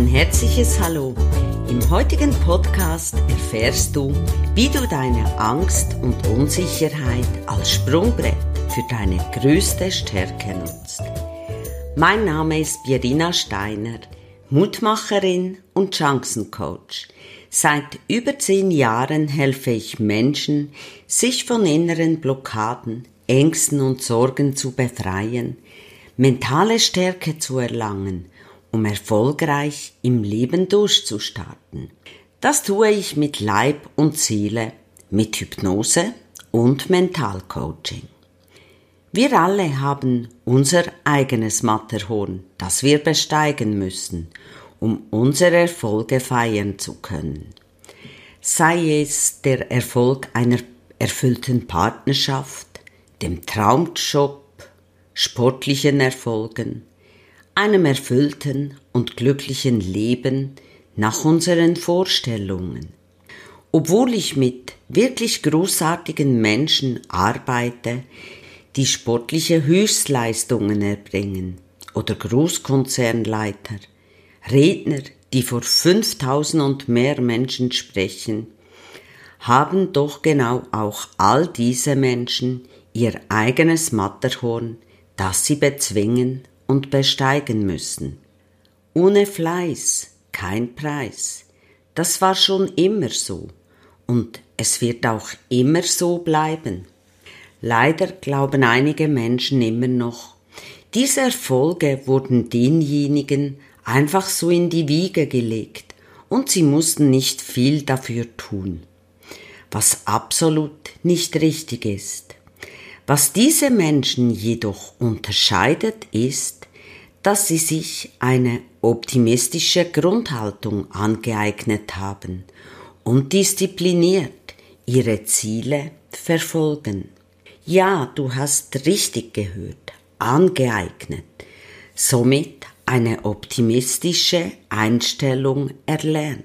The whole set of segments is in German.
Ein herzliches Hallo. Im heutigen Podcast erfährst du, wie du deine Angst und Unsicherheit als Sprungbrett für deine größte Stärke nutzt. Mein Name ist Birina Steiner, Mutmacherin und Chancencoach. Seit über zehn Jahren helfe ich Menschen, sich von inneren Blockaden, Ängsten und Sorgen zu befreien, mentale Stärke zu erlangen um erfolgreich im Leben durchzustarten. Das tue ich mit Leib und Seele, mit Hypnose und Mentalcoaching. Wir alle haben unser eigenes Matterhorn, das wir besteigen müssen, um unsere Erfolge feiern zu können. Sei es der Erfolg einer erfüllten Partnerschaft, dem Traumjob, sportlichen Erfolgen, einem erfüllten und glücklichen Leben nach unseren Vorstellungen. Obwohl ich mit wirklich großartigen Menschen arbeite, die sportliche Höchstleistungen erbringen, oder Großkonzernleiter, Redner, die vor 5000 und mehr Menschen sprechen, haben doch genau auch all diese Menschen ihr eigenes Matterhorn, das sie bezwingen und besteigen müssen. Ohne Fleiß kein Preis. Das war schon immer so und es wird auch immer so bleiben. Leider glauben einige Menschen immer noch, diese Erfolge wurden denjenigen einfach so in die Wiege gelegt und sie mussten nicht viel dafür tun, was absolut nicht richtig ist. Was diese Menschen jedoch unterscheidet, ist, dass sie sich eine optimistische Grundhaltung angeeignet haben und diszipliniert ihre Ziele verfolgen. Ja, du hast richtig gehört, angeeignet. Somit eine optimistische Einstellung erlernt.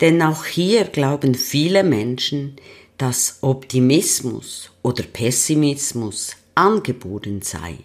Denn auch hier glauben viele Menschen, dass Optimismus oder Pessimismus angeboren sei.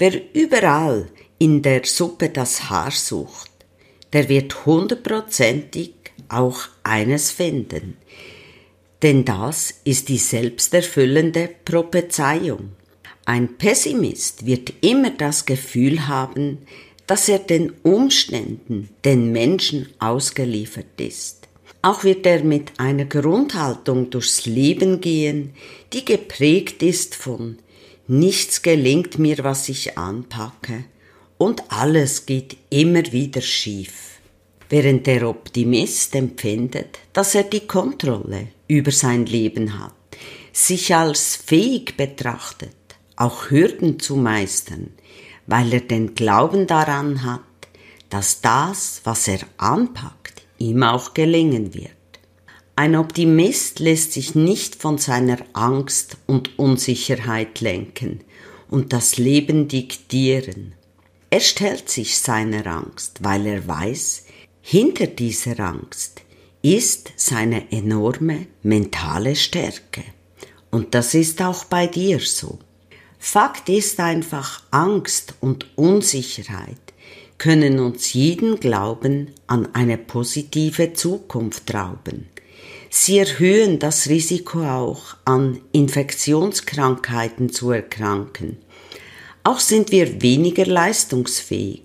Wer überall in der Suppe das Haar sucht, der wird hundertprozentig auch eines finden. Denn das ist die selbsterfüllende Prophezeiung. Ein Pessimist wird immer das Gefühl haben, dass er den Umständen, den Menschen ausgeliefert ist. Auch wird er mit einer Grundhaltung durchs Leben gehen, die geprägt ist von nichts gelingt mir, was ich anpacke, und alles geht immer wieder schief. Während der Optimist empfindet, dass er die Kontrolle über sein Leben hat, sich als fähig betrachtet, auch Hürden zu meistern, weil er den Glauben daran hat, dass das, was er anpackt, ihm auch gelingen wird. Ein Optimist lässt sich nicht von seiner Angst und Unsicherheit lenken und das Leben diktieren. Er stellt sich seiner Angst, weil er weiß, hinter dieser Angst ist seine enorme mentale Stärke. Und das ist auch bei dir so. Fakt ist einfach, Angst und Unsicherheit können uns jeden Glauben an eine positive Zukunft rauben. Sie erhöhen das Risiko auch, an Infektionskrankheiten zu erkranken. Auch sind wir weniger leistungsfähig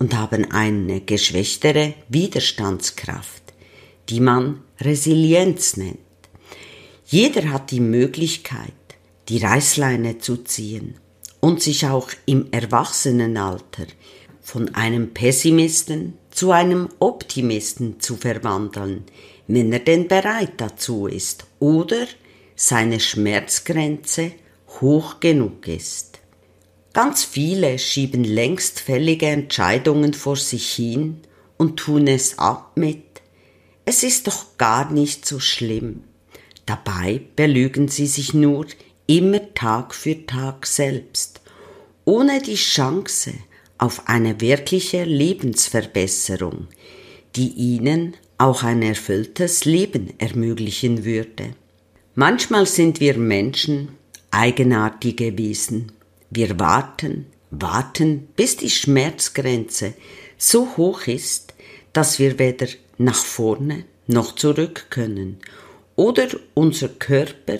und haben eine geschwächtere Widerstandskraft, die man Resilienz nennt. Jeder hat die Möglichkeit, die Reißleine zu ziehen und sich auch im Erwachsenenalter von einem Pessimisten zu einem Optimisten zu verwandeln, wenn er denn bereit dazu ist oder seine Schmerzgrenze hoch genug ist. Ganz viele schieben längst fällige Entscheidungen vor sich hin und tun es ab mit Es ist doch gar nicht so schlimm. Dabei belügen sie sich nur immer Tag für Tag selbst, ohne die Chance, auf eine wirkliche Lebensverbesserung, die ihnen auch ein erfülltes Leben ermöglichen würde. Manchmal sind wir Menschen eigenartige Wesen. Wir warten, warten, bis die Schmerzgrenze so hoch ist, dass wir weder nach vorne noch zurück können oder unser Körper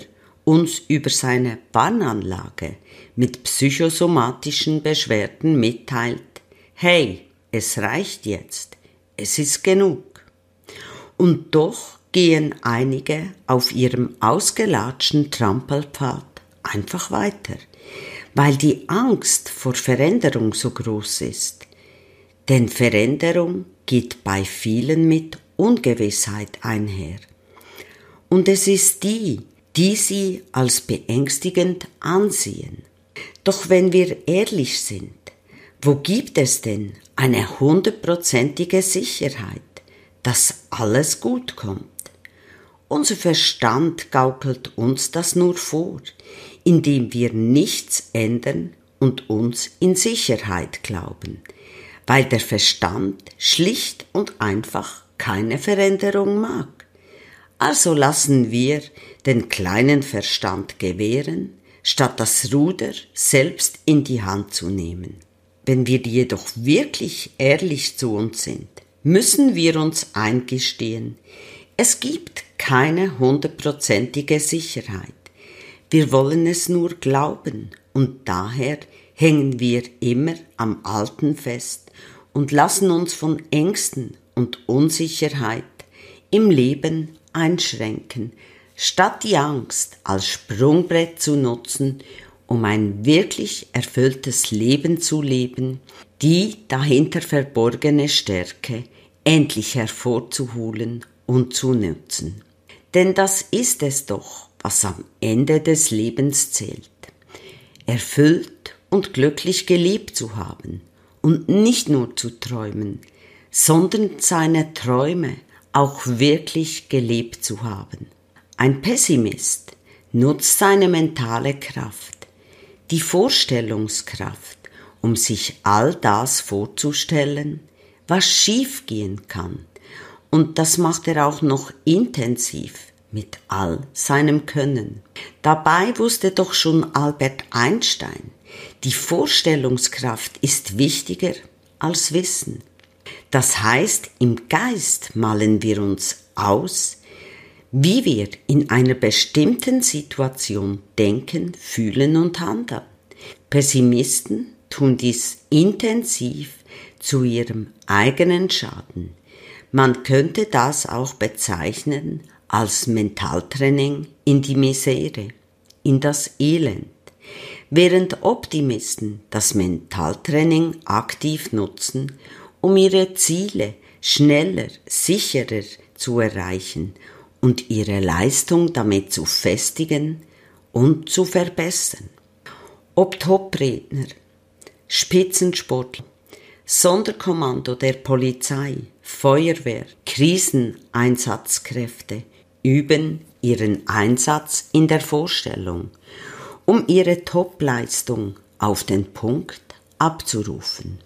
uns über seine Warnanlage mit psychosomatischen Beschwerden mitteilt, hey, es reicht jetzt, es ist genug. Und doch gehen einige auf ihrem ausgelatschten Trampelpfad einfach weiter, weil die Angst vor Veränderung so groß ist. Denn Veränderung geht bei vielen mit Ungewissheit einher. Und es ist die, die sie als beängstigend ansehen. Doch wenn wir ehrlich sind, wo gibt es denn eine hundertprozentige Sicherheit, dass alles gut kommt? Unser Verstand gaukelt uns das nur vor, indem wir nichts ändern und uns in Sicherheit glauben, weil der Verstand schlicht und einfach keine Veränderung mag. Also lassen wir den kleinen Verstand gewähren, statt das Ruder selbst in die Hand zu nehmen. Wenn wir jedoch wirklich ehrlich zu uns sind, müssen wir uns eingestehen, es gibt keine hundertprozentige Sicherheit. Wir wollen es nur glauben und daher hängen wir immer am Alten fest und lassen uns von Ängsten und Unsicherheit im Leben einschränken, statt die Angst als Sprungbrett zu nutzen, um ein wirklich erfülltes Leben zu leben, die dahinter verborgene Stärke endlich hervorzuholen und zu nutzen. Denn das ist es doch, was am Ende des Lebens zählt. Erfüllt und glücklich gelebt zu haben und nicht nur zu träumen, sondern seine Träume auch wirklich gelebt zu haben. Ein Pessimist nutzt seine mentale Kraft, die Vorstellungskraft, um sich all das vorzustellen, was schiefgehen kann und das macht er auch noch intensiv mit all seinem Können. Dabei wusste doch schon Albert Einstein, die Vorstellungskraft ist wichtiger als Wissen. Das heißt, im Geist malen wir uns aus, wie wir in einer bestimmten Situation denken, fühlen und handeln. Pessimisten tun dies intensiv zu ihrem eigenen Schaden. Man könnte das auch bezeichnen als Mentaltraining in die Misere, in das Elend, während Optimisten das Mentaltraining aktiv nutzen, um ihre Ziele schneller, sicherer zu erreichen und ihre Leistung damit zu festigen und zu verbessern. Ob Topredner, Spitzensportler, Sonderkommando der Polizei, Feuerwehr, Kriseneinsatzkräfte üben ihren Einsatz in der Vorstellung, um ihre Topleistung auf den Punkt abzurufen.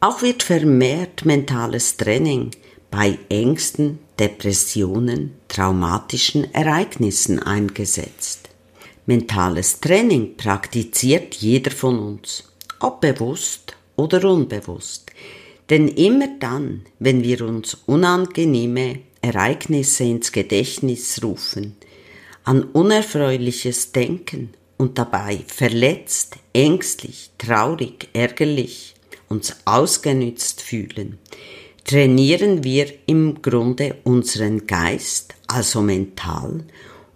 Auch wird vermehrt mentales Training bei Ängsten, Depressionen, traumatischen Ereignissen eingesetzt. Mentales Training praktiziert jeder von uns, ob bewusst oder unbewusst. Denn immer dann, wenn wir uns unangenehme Ereignisse ins Gedächtnis rufen, an unerfreuliches Denken und dabei verletzt, ängstlich, traurig, ärgerlich uns ausgenützt fühlen, trainieren wir im Grunde unseren Geist, also mental,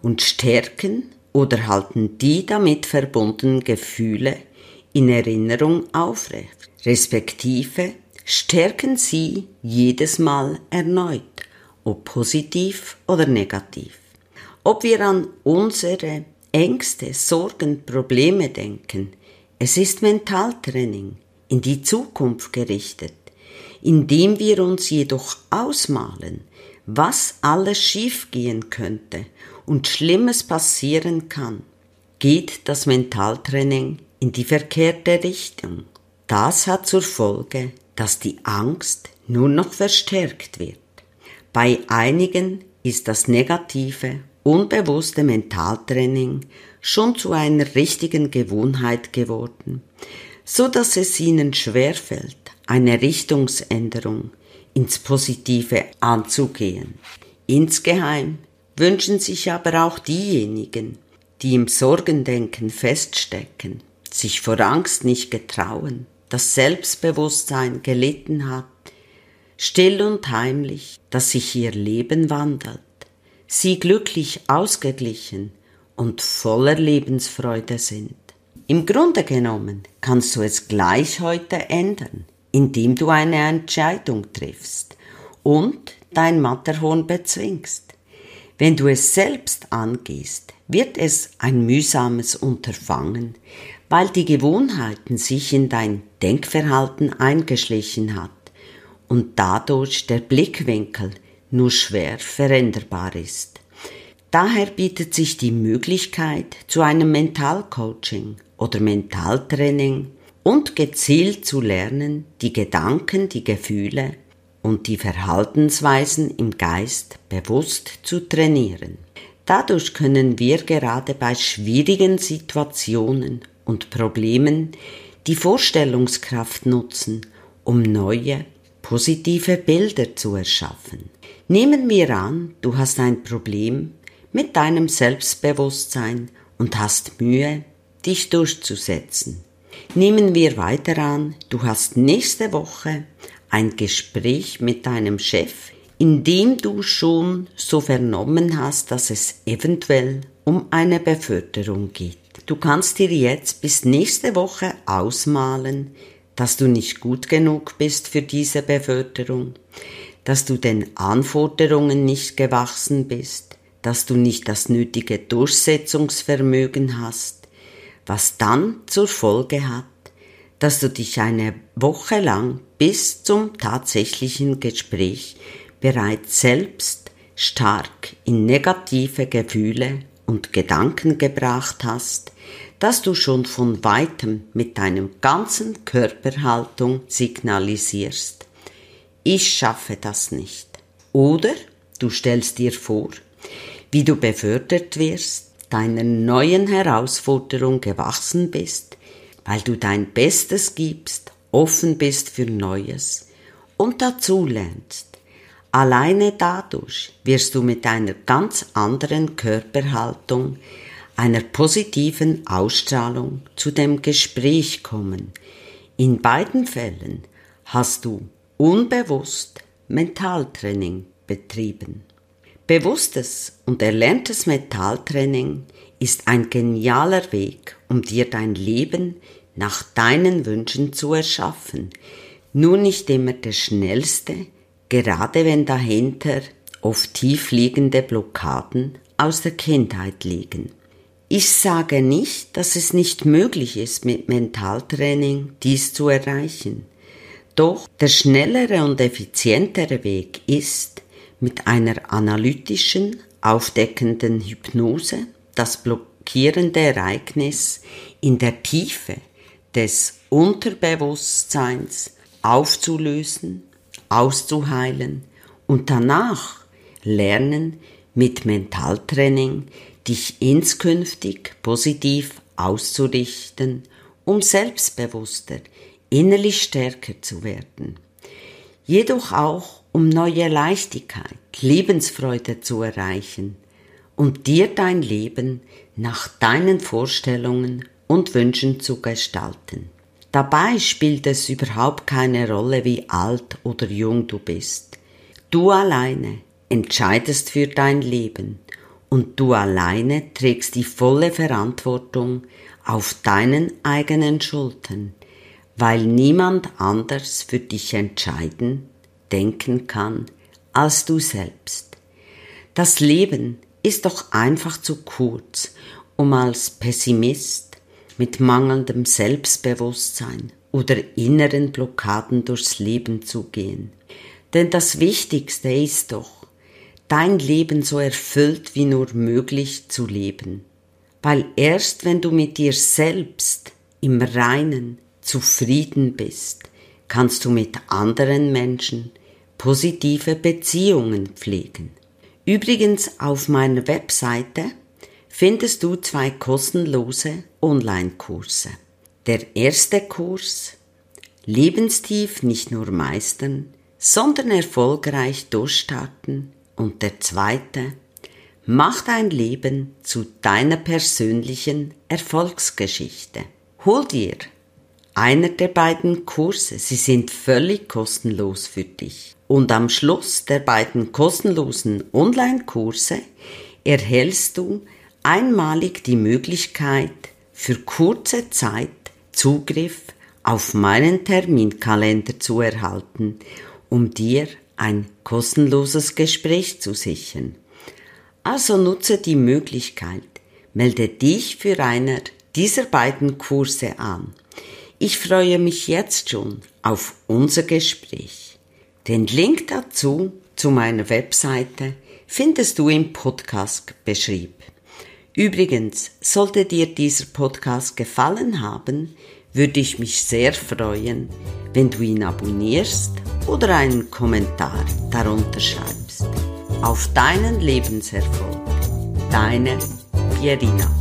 und stärken oder halten die damit verbundenen Gefühle in Erinnerung aufrecht, respektive stärken sie jedes Mal erneut, ob positiv oder negativ. Ob wir an unsere Ängste, Sorgen, Probleme denken, es ist Mentaltraining, in die Zukunft gerichtet, indem wir uns jedoch ausmalen, was alles schiefgehen könnte und Schlimmes passieren kann, geht das Mentaltraining in die verkehrte Richtung. Das hat zur Folge, dass die Angst nur noch verstärkt wird. Bei einigen ist das negative, unbewusste Mentaltraining schon zu einer richtigen Gewohnheit geworden, so dass es ihnen schwerfällt, eine Richtungsänderung ins Positive anzugehen. Insgeheim wünschen sich aber auch diejenigen, die im Sorgendenken feststecken, sich vor Angst nicht getrauen, das Selbstbewusstsein gelitten hat, still und heimlich, dass sich ihr Leben wandelt, sie glücklich ausgeglichen und voller Lebensfreude sind. Im Grunde genommen kannst du es gleich heute ändern, indem du eine Entscheidung triffst und dein Matterhorn bezwingst. Wenn du es selbst angehst, wird es ein mühsames Unterfangen, weil die Gewohnheiten sich in dein Denkverhalten eingeschlichen hat und dadurch der Blickwinkel nur schwer veränderbar ist. Daher bietet sich die Möglichkeit zu einem Mentalcoaching oder Mentaltraining und gezielt zu lernen, die Gedanken, die Gefühle und die Verhaltensweisen im Geist bewusst zu trainieren. Dadurch können wir gerade bei schwierigen Situationen und Problemen die Vorstellungskraft nutzen, um neue, positive Bilder zu erschaffen. Nehmen wir an, du hast ein Problem mit deinem Selbstbewusstsein und hast Mühe, dich durchzusetzen. Nehmen wir weiter an, du hast nächste Woche ein Gespräch mit deinem Chef, in dem du schon so vernommen hast, dass es eventuell um eine Beförderung geht. Du kannst dir jetzt bis nächste Woche ausmalen, dass du nicht gut genug bist für diese Beförderung, dass du den Anforderungen nicht gewachsen bist, dass du nicht das nötige Durchsetzungsvermögen hast, was dann zur Folge hat, dass du dich eine Woche lang bis zum tatsächlichen Gespräch bereits selbst stark in negative Gefühle und Gedanken gebracht hast, dass du schon von weitem mit deinem ganzen Körperhaltung signalisierst, ich schaffe das nicht. Oder du stellst dir vor, wie du befördert wirst, deiner neuen Herausforderung gewachsen bist, weil du dein Bestes gibst, offen bist für Neues und dazu lernst. Alleine dadurch wirst du mit einer ganz anderen Körperhaltung, einer positiven Ausstrahlung zu dem Gespräch kommen. In beiden Fällen hast du unbewusst Mentaltraining betrieben. Bewusstes und erlerntes Mentaltraining ist ein genialer Weg, um dir dein Leben nach deinen Wünschen zu erschaffen. Nur nicht immer der schnellste, gerade wenn dahinter oft tief liegende Blockaden aus der Kindheit liegen. Ich sage nicht, dass es nicht möglich ist, mit Mentaltraining dies zu erreichen. Doch der schnellere und effizientere Weg ist, mit einer analytischen, aufdeckenden Hypnose das blockierende Ereignis in der Tiefe des Unterbewusstseins aufzulösen auszuheilen und danach lernen mit Mentaltraining dich inskünftig positiv auszurichten, um selbstbewusster, innerlich stärker zu werden. Jedoch auch um neue Leichtigkeit, Lebensfreude zu erreichen und dir dein Leben nach deinen Vorstellungen und Wünschen zu gestalten. Dabei spielt es überhaupt keine Rolle, wie alt oder jung du bist. Du alleine entscheidest für dein Leben und du alleine trägst die volle Verantwortung auf deinen eigenen Schultern, weil niemand anders für dich entscheiden, denken kann als du selbst. Das Leben ist doch einfach zu kurz, um als Pessimist mit mangelndem Selbstbewusstsein oder inneren Blockaden durchs Leben zu gehen. Denn das Wichtigste ist doch, dein Leben so erfüllt wie nur möglich zu leben. Weil erst wenn du mit dir selbst im Reinen zufrieden bist, kannst du mit anderen Menschen positive Beziehungen pflegen. Übrigens auf meiner Webseite findest du zwei kostenlose Online-Kurse. Der erste Kurs Lebenstief nicht nur meistern, sondern erfolgreich durchstarten. Und der zweite, mach dein Leben zu deiner persönlichen Erfolgsgeschichte. Hol dir einer der beiden Kurse, sie sind völlig kostenlos für dich. Und am Schluss der beiden kostenlosen Online-Kurse erhältst du einmalig die Möglichkeit, für kurze Zeit Zugriff auf meinen Terminkalender zu erhalten, um dir ein kostenloses Gespräch zu sichern. Also nutze die Möglichkeit, melde dich für einer dieser beiden Kurse an. Ich freue mich jetzt schon auf unser Gespräch. Den Link dazu zu meiner Webseite findest du im Podcast beschrieben. Übrigens, sollte dir dieser Podcast gefallen haben, würde ich mich sehr freuen, wenn du ihn abonnierst oder einen Kommentar darunter schreibst. Auf deinen Lebenserfolg. Deine Pierina.